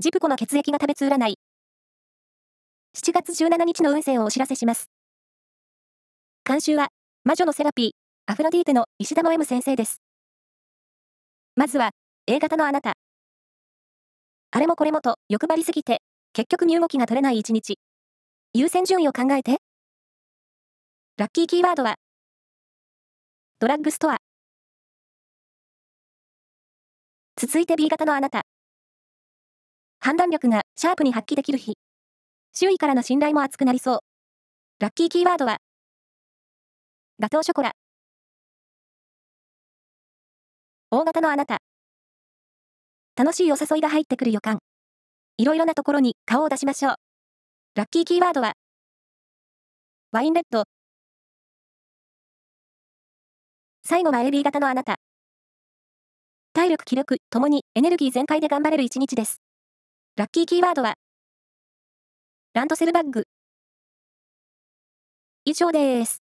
ジプコの血液が食べつ占い。7月17日の運勢をお知らせします。監修は、魔女のセラピー、アフロディーテの石田の M 先生です。まずは、A 型のあなた。あれもこれもと欲張りすぎて、結局身動きが取れない一日。優先順位を考えて。ラッキーキーワードは、ドラッグストア。続いて B 型のあなた。判断力がシャープに発揮できる日。周囲からの信頼も厚くなりそう。ラッキーキーワードは、ガトーショコラ。大型のあなた。楽しいお誘いが入ってくる予感。いろいろなところに顔を出しましょう。ラッキーキーワードは、ワインレッド。最後は AB 型のあなた。体力気力ともにエネルギー全開で頑張れる一日です。ラッキーキーワードは、ランドセルバッグ。以上です。